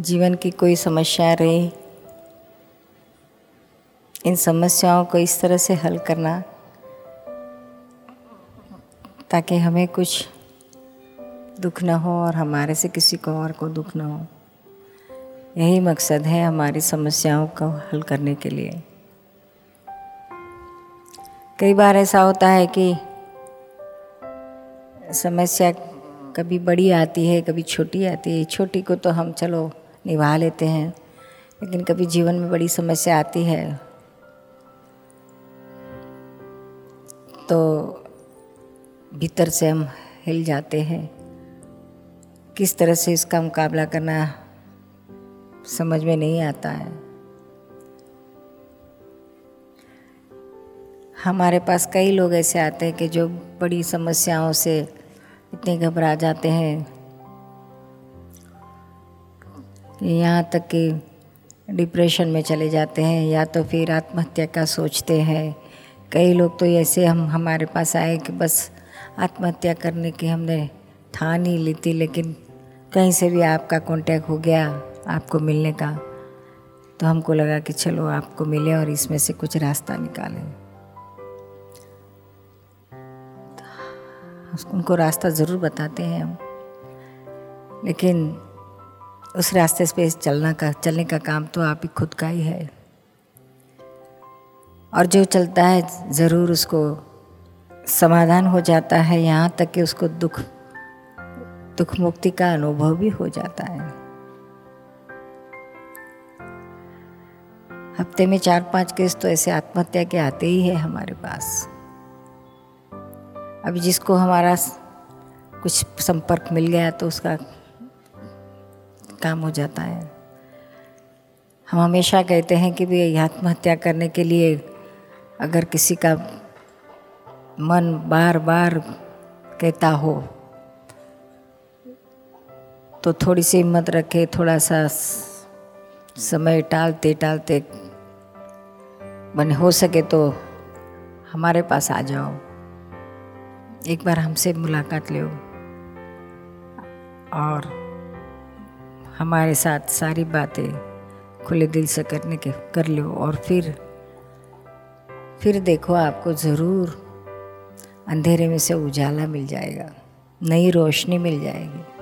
जीवन की कोई समस्या रही, इन समस्याओं को इस तरह से हल करना ताकि हमें कुछ दुख न हो और हमारे से किसी को और को दुख न हो। यही मकसद है हमारी समस्याओं को हल करने के लिए। कई बार ऐसा होता है कि समस्या कभी बड़ी आती है, कभी छोटी आती है। छोटी को तो हम, चलो निभा लेते हैं। लेकिन कभी जीवन में बड़ी समस्या आती है। तो भीतर से हम हिल जाते हैं। किस तरह से इसका मुकाबला करना समझ में नहीं आता है। हमारे पास कई लोग ऐसे आते हैं कि जो बड़ी समस्याओं से इतने घबरा जाते हैं। यहाँ तक कि डिप्रेशन में चले जाते हैं या तो फिर आत्महत्या का सोचते हैं। कई लोग तो ऐसे हम, हमारे पास आए कि बस आत्महत्या करने की हमने ठान ही ली थी, लेकिन कहीं से भी आपका कांटेक्ट हो गया आपको मिलने का तो हमको लगा कि चलो आपको मिले और इसमें से कुछ रास्ता निकालें। उनको रास्ता ज़रूर बताते हैं हम। लेकिन उस रास्ते पे चलना का, चलने का काम तो आप ही खुद का ही है। और जो चलता है, ज़रूर उसको समाधान हो जाता है। यहाँ तक कि उसको दुख दुख मुक्ति का अनुभव भी हो जाता है। हफ़्ते में चार पाँच केस तो ऐसे आत्महत्या के आते ही है हमारे पास। अभी जिसको हमारा कुछ संपर्क मिल गया तो उसका काम हो जाता है। हम हमेशा कहते हैं कि भाई आत्महत्या करने के लिए अगर किसी का मन बार बार कहता हो तो थोड़ी सी हिम्मत रखे थोड़ा सा समय टालते टालते बने हो सके तो हमारे पास आ जाओ। एक बार हमसे मुलाकात लो और हमारे साथ सारी बातें खुले दिल से करने के, कर लो और फिर फिर देखो आपको ज़रूर अंधेरे में से उजाला मिल जाएगा, नई रोशनी मिल जाएगी।